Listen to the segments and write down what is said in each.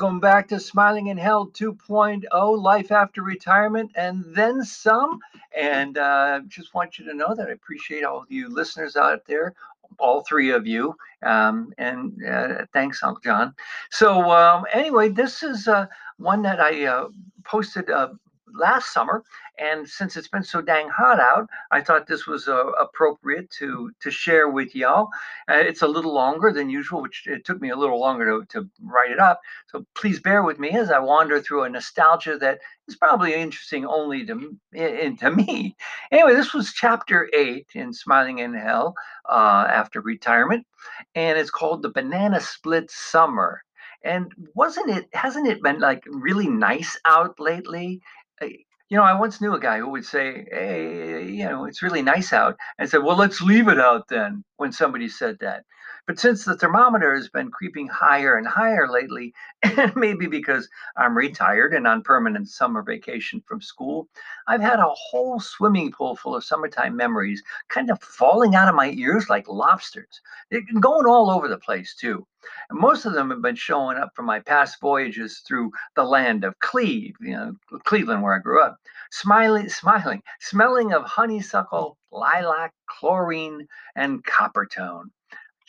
Welcome back to Smiling in Hell 2.0 Life After Retirement and then some. And uh, just want you to know that I appreciate all of you listeners out there, all three of you. Um, and uh, thanks, Uncle John. So, um, anyway, this is uh, one that I uh, posted uh, last summer, and since it's been so dang hot out, I thought this was uh, appropriate to to share with y'all. Uh, it's a little longer than usual, which it took me a little longer to, to write it up. So please bear with me as I wander through a nostalgia that is probably interesting only to in, to me. Anyway, this was chapter eight in Smiling in Hell uh, after retirement, and it's called the Banana Split Summer. And wasn't it, hasn't it been like really nice out lately? You know, I once knew a guy who would say, Hey, you know, it's really nice out. I said, Well, let's leave it out then when somebody said that. But since the thermometer has been creeping higher and higher lately, and maybe because I'm retired and on permanent summer vacation from school, I've had a whole swimming pool full of summertime memories kind of falling out of my ears like lobsters. They're going all over the place, too. And most of them have been showing up from my past voyages through the land of Cleve, you know, Cleveland, where I grew up. Smiling, smiling, smelling of honeysuckle, lilac, chlorine, and coppertone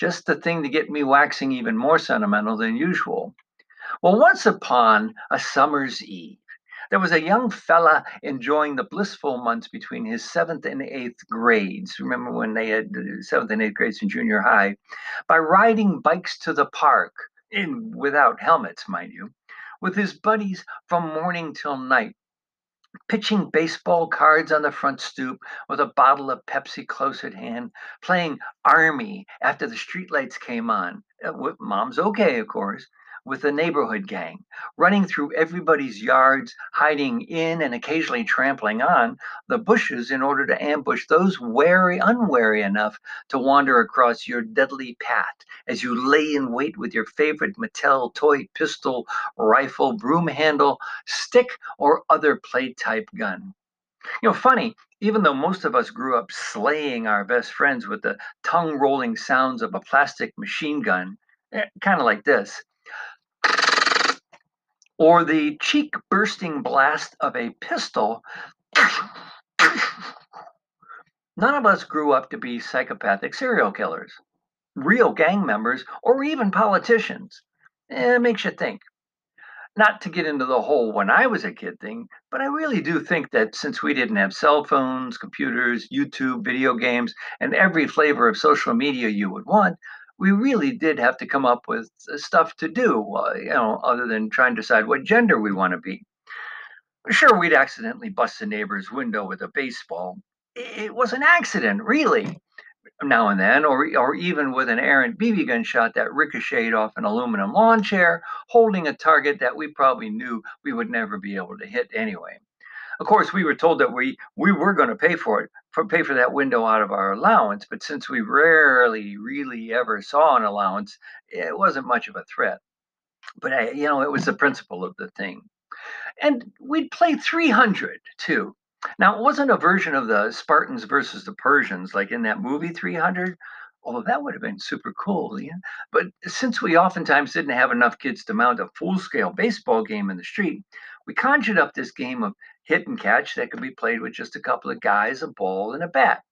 just the thing to get me waxing even more sentimental than usual. Well, once upon a summer's eve, there was a young fella enjoying the blissful months between his seventh and eighth grades. Remember when they had uh, seventh and eighth grades in junior high? By riding bikes to the park, in without helmets, mind you, with his buddies from morning till night pitching baseball cards on the front stoop with a bottle of Pepsi close at hand, playing Army after the streetlights came on. Uh, mom's okay, of course, with the neighborhood gang, running through everybody's yards, hiding in and occasionally trampling on the bushes in order to ambush those wary, unwary enough to wander across your deadly path as you lay in wait with your favorite Mattel toy pistol, rifle, broom handle, stick, or other play type gun. You know, funny, even though most of us grew up slaying our best friends with the tongue rolling sounds of a plastic machine gun, eh, kind of like this or the cheek bursting blast of a pistol. None of us grew up to be psychopathic serial killers, real gang members, or even politicians. Eh, it makes you think. Not to get into the whole when I was a kid thing, but I really do think that since we didn't have cell phones, computers, YouTube, video games, and every flavor of social media you would want, we really did have to come up with stuff to do, uh, you know, other than trying to decide what gender we want to be. Sure, we'd accidentally bust a neighbor's window with a baseball. It was an accident, really, now and then, or, or even with an errant BB gun shot that ricocheted off an aluminum lawn chair, holding a target that we probably knew we would never be able to hit anyway. Of course, we were told that we we were going to pay for it, pay for that window out of our allowance. But since we rarely, really ever saw an allowance, it wasn't much of a threat. But I, you know, it was the principle of the thing. And we'd play 300 too. Now, it wasn't a version of the Spartans versus the Persians like in that movie 300, although that would have been super cool. Yeah? But since we oftentimes didn't have enough kids to mount a full scale baseball game in the street, we conjured up this game of hit and catch that could be played with just a couple of guys, a ball, and a bat.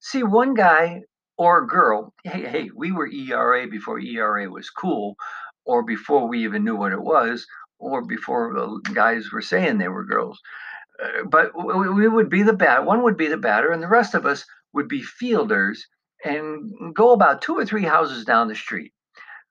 See, one guy or a girl, hey, hey, we were ERA before ERA was cool, or before we even knew what it was, or before the guys were saying they were girls. Uh, but we would be the bat. One would be the batter, and the rest of us would be fielders and go about two or three houses down the street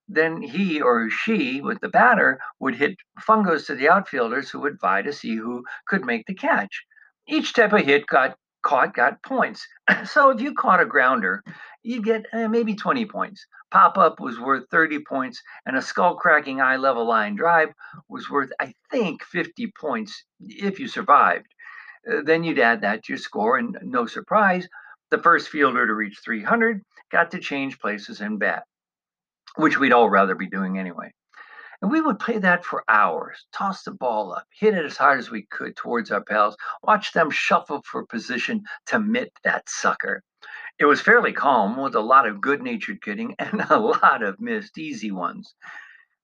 then he or she with the batter would hit fungos to the outfielders who would vie to see who could make the catch. Each type of hit got caught got points. So if you caught a grounder, you get uh, maybe 20 points. Pop up was worth 30 points, and a skull cracking eye level line drive was worth, I think, 50 points if you survived. Uh, then you'd add that to your score, and no surprise, the first fielder to reach 300 got to change places and bat which we'd all rather be doing anyway. And we would play that for hours, toss the ball up, hit it as hard as we could towards our pals, watch them shuffle for position to mitt that sucker. It was fairly calm with a lot of good natured kidding and a lot of missed easy ones.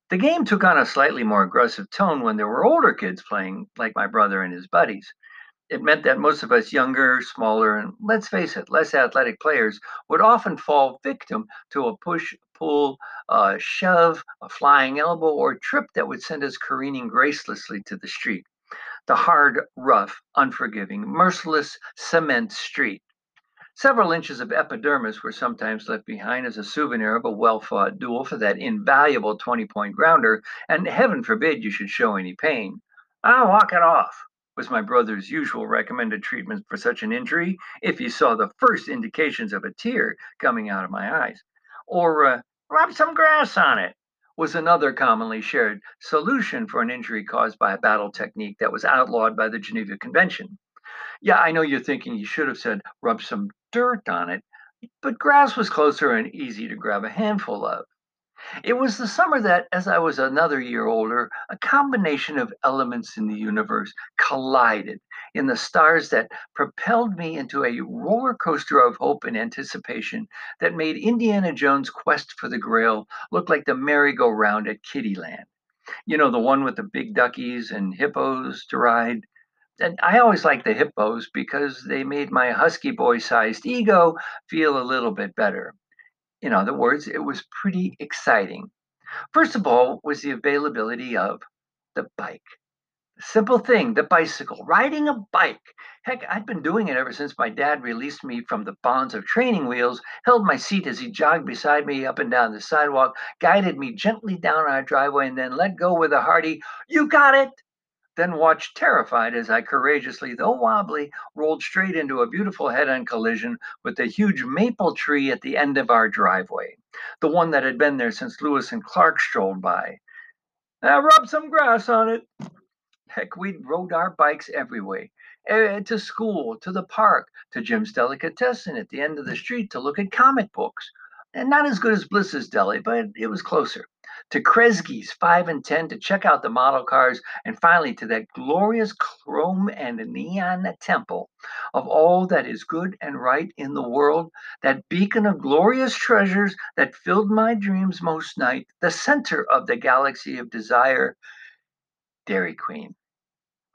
The game took on a slightly more aggressive tone when there were older kids playing, like my brother and his buddies. It meant that most of us younger, smaller, and let's face it, less athletic players would often fall victim to a push, pull, a shove, a flying elbow, or trip that would send us careening gracelessly to the street. The hard, rough, unforgiving, merciless cement street Several inches of epidermis were sometimes left behind as a souvenir of a well fought duel for that invaluable 20 point grounder, and heaven forbid you should show any pain. I'll walk it off, was my brother's usual recommended treatment for such an injury if he saw the first indications of a tear coming out of my eyes. Or uh, rub some grass on it was another commonly shared solution for an injury caused by a battle technique that was outlawed by the Geneva Convention. Yeah, I know you're thinking you should have said rub some dirt on it, but grass was closer and easy to grab a handful of. It was the summer that, as I was another year older, a combination of elements in the universe collided in the stars that propelled me into a roller coaster of hope and anticipation that made Indiana Jones' quest for the Grail look like the merry-go-round at Kiddieland. You know, the one with the big duckies and hippos to ride and I always liked the hippos because they made my husky boy sized ego feel a little bit better. In other words, it was pretty exciting. First of all, was the availability of the bike. Simple thing, the bicycle, riding a bike. Heck, I'd been doing it ever since my dad released me from the bonds of training wheels, held my seat as he jogged beside me up and down the sidewalk, guided me gently down our driveway, and then let go with a hearty, You got it! Then watched terrified as I courageously, though wobbly, rolled straight into a beautiful head on collision with the huge maple tree at the end of our driveway, the one that had been there since Lewis and Clark strolled by. I rubbed some grass on it. Heck, we rode our bikes everywhere. Uh, to school, to the park, to Jim's Delicatessen at the end of the street to look at comic books. And not as good as Bliss's Deli, but it was closer to Kresge's 5 and 10 to check out the model cars, and finally to that glorious chrome and neon temple of all that is good and right in the world, that beacon of glorious treasures that filled my dreams most night, the center of the galaxy of desire, Dairy Queen.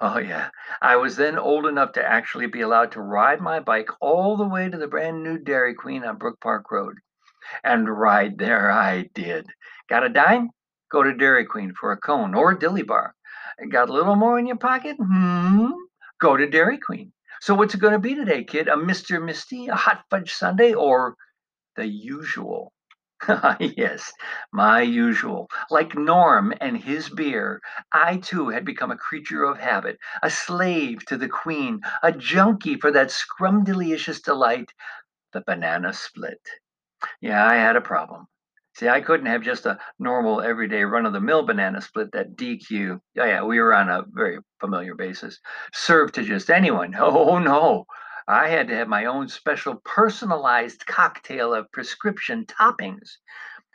Oh, yeah. I was then old enough to actually be allowed to ride my bike all the way to the brand new Dairy Queen on Brook Park Road. And ride there I did. Got a dime? Go to Dairy Queen for a cone or a dilly bar. Got a little more in your pocket? Hmm? Go to Dairy Queen. So what's it going to be today, kid? A Mr. Misty, a hot fudge sundae, or the usual? yes, my usual. Like Norm and his beer, I too had become a creature of habit, a slave to the queen, a junkie for that scrumdiddlyicious delight, the banana split. Yeah, I had a problem. See, I couldn't have just a normal, everyday run of the mill banana split that DQ. Yeah, oh, yeah, we were on a very familiar basis. Served to just anyone. Oh, no. I had to have my own special personalized cocktail of prescription toppings.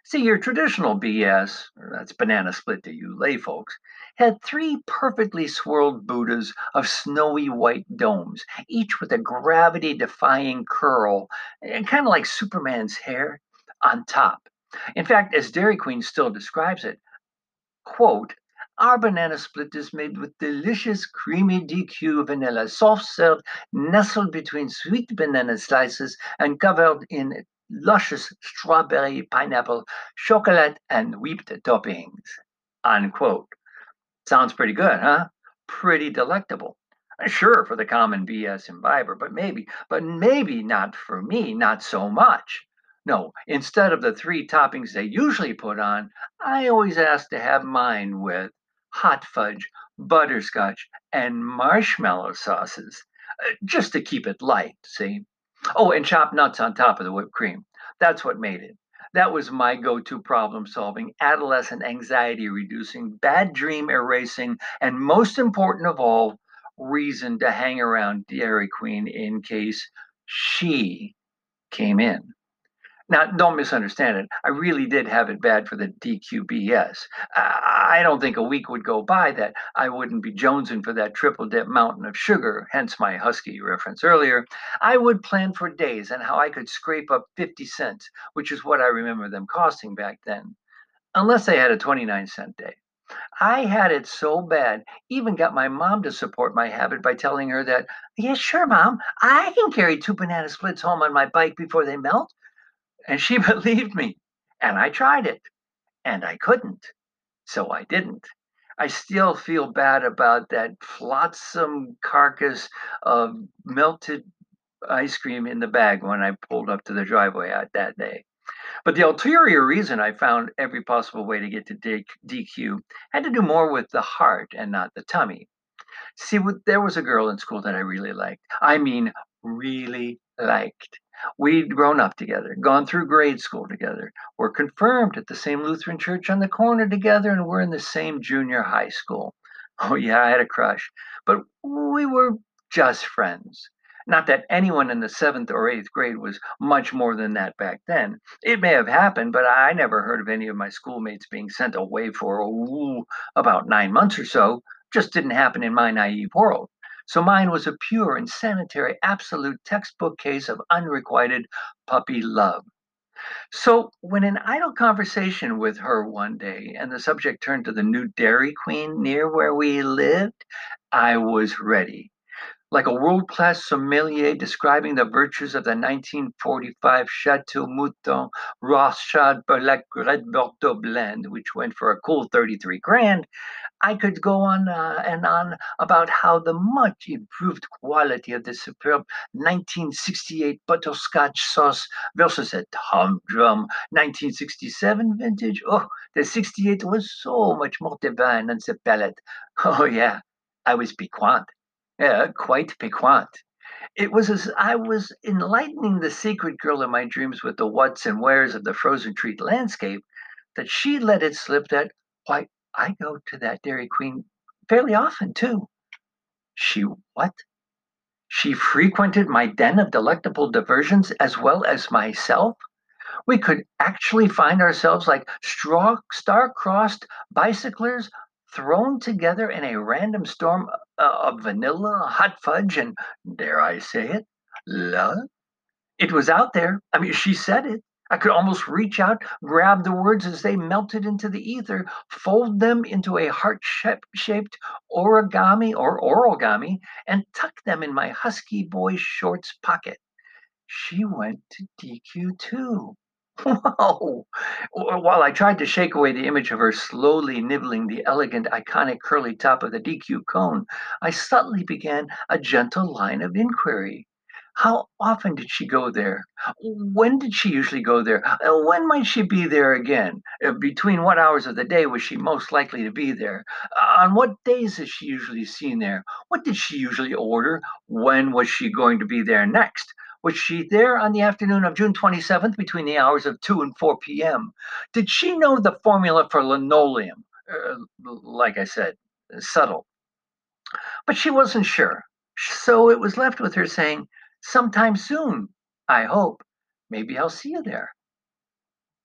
See, your traditional BS, that's banana split to you lay folks, had three perfectly swirled Buddhas of snowy white domes, each with a gravity defying curl, and kind of like Superman's hair on top. In fact, as Dairy Queen still describes it, quote, our banana split is made with delicious creamy DQ vanilla, soft served, nestled between sweet banana slices and covered in luscious strawberry, pineapple, chocolate, and whipped toppings. Unquote. Sounds pretty good, huh? Pretty delectable. Sure, for the common BS imbiber, but maybe, but maybe not for me, not so much. No, instead of the three toppings they usually put on, I always ask to have mine with hot fudge, butterscotch, and marshmallow sauces, uh, just to keep it light, see? Oh, and chopped nuts on top of the whipped cream. That's what made it. That was my go to problem solving, adolescent anxiety reducing, bad dream erasing, and most important of all, reason to hang around Dairy Queen in case she came in. Now, don't misunderstand it. I really did have it bad for the DQBS. I don't think a week would go by that I wouldn't be jonesing for that triple dip mountain of sugar, hence my Husky reference earlier. I would plan for days on how I could scrape up 50 cents, which is what I remember them costing back then. unless they had a 29 cent day. I had it so bad, even got my mom to support my habit by telling her that, yeah, sure, mom, I can carry two banana splits home on my bike before they melt. And she believed me. And I tried it, and I couldn't. So I didn't. I still feel bad about that flotsam carcass of melted ice cream in the bag when I pulled up to the driveway out that day. But the ulterior reason I found every possible way to get to DQ had to do more with the heart and not the tummy. See, there was a girl in school that I really liked. I mean, really liked. We'd grown up together, gone through grade school together, were confirmed at the same Lutheran church on the corner together, and we're in the same junior high school. Oh, yeah, I had a crush, but we were just friends. Not that anyone in the seventh or eighth grade was much more than that back then. It may have happened, but I never heard of any of my schoolmates being sent away for ooh, about nine months or so. Just didn't happen in my naive world. So mine was a pure and sanitary, absolute textbook case of unrequited puppy love. So, when in idle conversation with her one day and the subject turned to the new Dairy Queen near where we lived, I was ready like a world class sommelier describing the virtues of the 1945 Chateau Mouton Rothschild Berlec Red Bordeaux blend, which went for a cool 33 grand, I could go on uh, and on about how the much improved quality of the superb 1968 butterscotch sauce versus a humdrum 1967 vintage. Oh, the 68 was so much more divine on the palate. Oh, yeah, I was piquant. Yeah, quite piquant. It was as I was enlightening the secret girl in my dreams with the whats and wheres of the frozen treat landscape that she let it slip that, why, I go to that Dairy Queen fairly often too. She what? She frequented my den of delectable diversions as well as myself? We could actually find ourselves like straw star-crossed bicyclers thrown together in a random storm uh, of vanilla, hot fudge, and dare I say it, love. It was out there. I mean, she said it. I could almost reach out, grab the words as they melted into the ether, fold them into a heart shaped origami or origami, and tuck them in my husky boy shorts pocket. She went to DQ too. Whoa! While I tried to shake away the image of her slowly nibbling the elegant, iconic curly top of the DQ cone, I subtly began a gentle line of inquiry. How often did she go there? When did she usually go there? When might she be there again? Uh, between what hours of the day was she most likely to be there? Uh, on what days is she usually seen there? What did she usually order? When was she going to be there next? Was she there on the afternoon of June 27th between the hours of 2 and 4 p.m.? Did she know the formula for linoleum? Uh, like I said, subtle. But she wasn't sure. So it was left with her saying, Sometime soon, I hope. Maybe I'll see you there.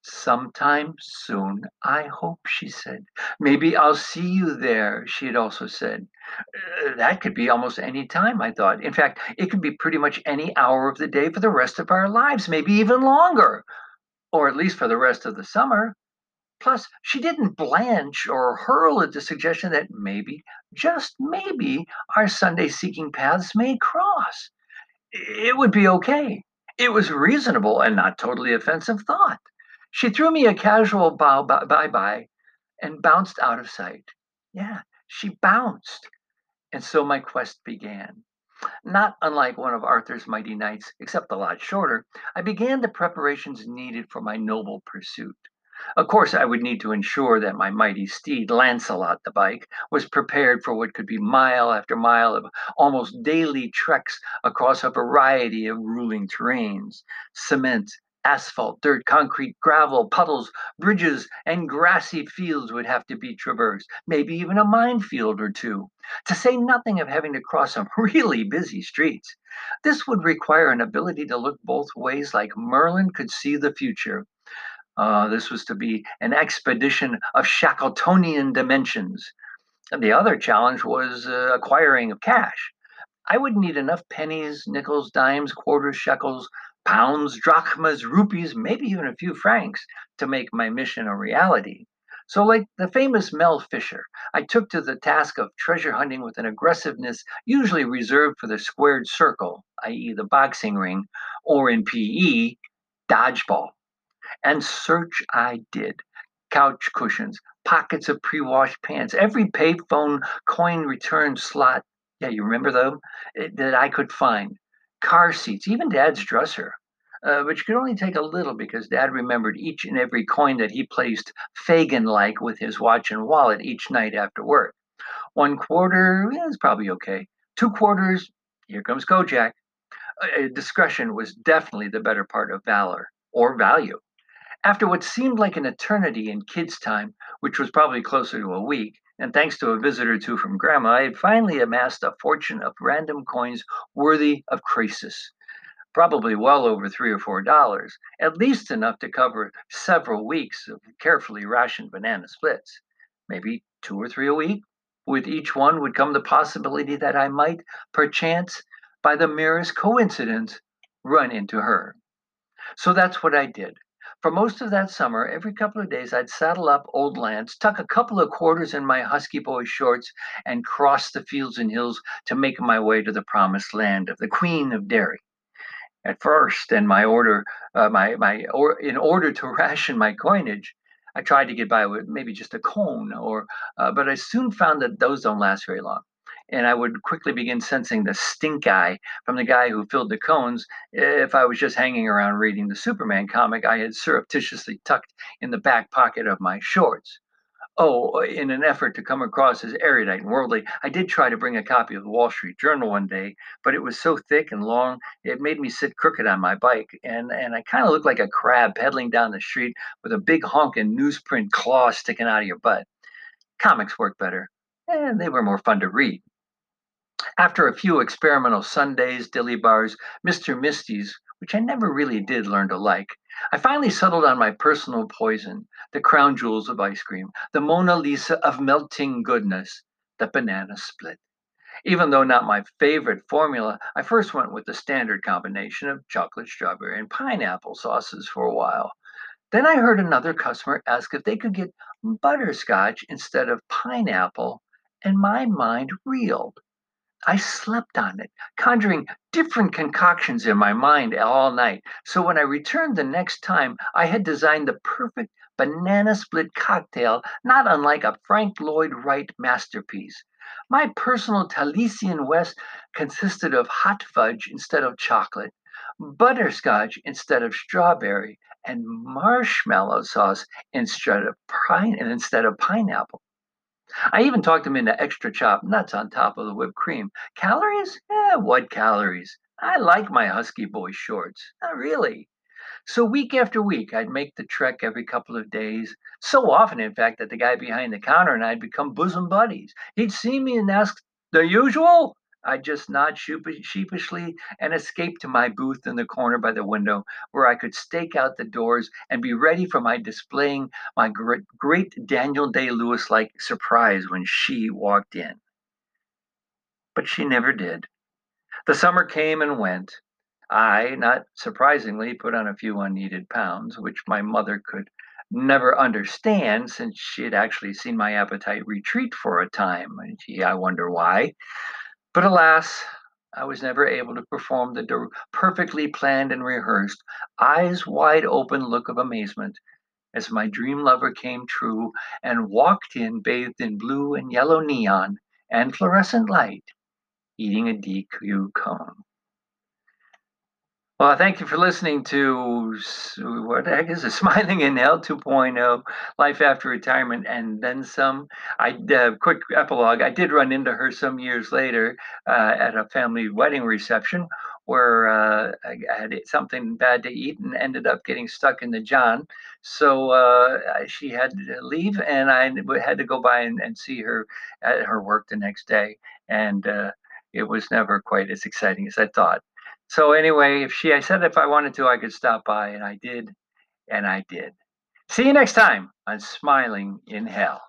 Sometime soon, I hope, she said. Maybe I'll see you there, she had also said. Uh, that could be almost any time, I thought. In fact, it could be pretty much any hour of the day for the rest of our lives, maybe even longer, or at least for the rest of the summer. Plus, she didn't blanch or hurl at the suggestion that maybe, just maybe, our sundae seeking paths may cross. It would be okay. It was reasonable and not totally offensive thought. She threw me a casual bow bye bye and bounced out of sight. Yeah, she bounced. And so my quest began. Not unlike one of Arthur's mighty knights, except a lot shorter, I began the preparations needed for my noble pursuit. Of course, I would need to ensure that my mighty steed, Lancelot the bike, was prepared for what could be mile after mile of almost daily treks across a variety of ruling terrains cement, asphalt, dirt, concrete, gravel, puddles, bridges, and grassy fields would have to be traversed, maybe even a minefield or two, to say nothing of having to cross some really busy streets. This would require an ability to look both ways like Merlin could see the future. Uh, this was to be an expedition of Shackletonian dimensions. And the other challenge was uh, acquiring of cash. I would need enough pennies, nickels, dimes, quarters, shekels, pounds, drachmas, rupees, maybe even a few francs to make my mission a reality. So, like the famous Mel Fisher, I took to the task of treasure hunting with an aggressiveness usually reserved for the squared circle, i.e., the boxing ring, or in PE, dodgeball. And search I did couch cushions, pockets of pre washed pants, every payphone coin return slot. Yeah, you remember them? Eh, that I could find. Car seats, even dad's dresser uh, which could only take a little because Dad remembered each and every coin that he placed Fagin like with his watch and wallet each night after work. One quarter yeah, is probably okay. Two quarters, here comes Kojak. Uh, discretion was definitely the better part of valor or value. After what seemed like an eternity in kids' time, which was probably closer to a week, and thanks to a visit or two from Grandma, I had finally amassed a fortune of random coins worthy of Croesus probably well over three or four dollars, at least enough to cover several weeks of carefully rationed banana splits, maybe two or three a week. With each one would come the possibility that I might, perchance, by the merest coincidence, run into her. So that's what I did. For most of that summer, every couple of days, I'd saddle up old Lance, tuck a couple of quarters in my husky boy shorts, and cross the fields and hills to make my way to the promised land of the Queen of Derry at first, and my order, uh, my my or in order to ration my coinage, I tried to get by with maybe just a cone, or uh, but I soon found that those don't last very long. And I would quickly begin sensing the stink eye from the guy who filled the cones if I was just hanging around reading the Superman comic I had surreptitiously tucked in the back pocket of my shorts. Oh, uh, in an effort to come across as erudite and worldly, I did try to bring a copy of the Wall Street Journal one day, but it was so thick and long, it made me sit crooked on my bike, and, and I kind of looked like a crab pedaling down the street with a big honking newsprint claw sticking out of your butt. Comics worked better, and they were more fun to read. After a few experimental sundaes, dilly bars, Mr. Misty's, which I never really did learn to like, I finally settled on my personal poison, the crown jewels of ice cream, the Mona Lisa of melting goodness, the banana split. Even though not my favorite formula, I first went with the standard combination of chocolate, strawberry, and pineapple sauces for a while. Then I heard another customer ask if they could get butterscotch instead of pineapple, and my mind reeled. I slept on it, conjuring different concoctions in my mind all night. So when I returned the next time, I had designed the perfect banana split cocktail, not unlike a Frank Lloyd Wright masterpiece. My personal Taliesin West consisted of hot fudge instead of chocolate, butterscotch instead of strawberry, and marshmallow sauce instead of pine instead of pineapple. I even talked him into extra chopped nuts on top of the whipped cream. Calories? Eh, what calories? I like my Husky Boy shorts. Not really. So week after week, I'd make the trek every couple of days. So often, in fact, that the guy behind the counter and I'd become bosom buddies. He'd see me and ask, the usual? I'd just nod sheepishly and escape to my booth in the corner by the window where I could stake out the doors and be ready for my displaying my great, Daniel Day Lewis like surprise when she walked in. But she never did. The summer came and went. I, not surprisingly, put on a few unneeded pounds, which my mother could never understand since she had actually seen my appetite retreat for a time. Gee, I wonder why. But alas, I was never able to perform the perfectly planned and rehearsed, eyes wide open look of amazement as my dream lover came true and walked in bathed in blue and yellow neon and fluorescent light, eating a DQ cone. Well, thank you for listening to what the heck is it? Smiling in Hell 2.0, Life After Retirement, and then some. I uh, quick epilogue. I did run into her some years later uh, at a family wedding reception where uh, I had something bad to eat and ended up getting stuck in the John. So uh, she had to leave, and I had to go by and, and see her at her work the next day. And uh, it was never quite as exciting as I thought. So anyway, if she, I said if I wanted to, I could stop by, and I did, and I did. See you next time on Smiling in Hell.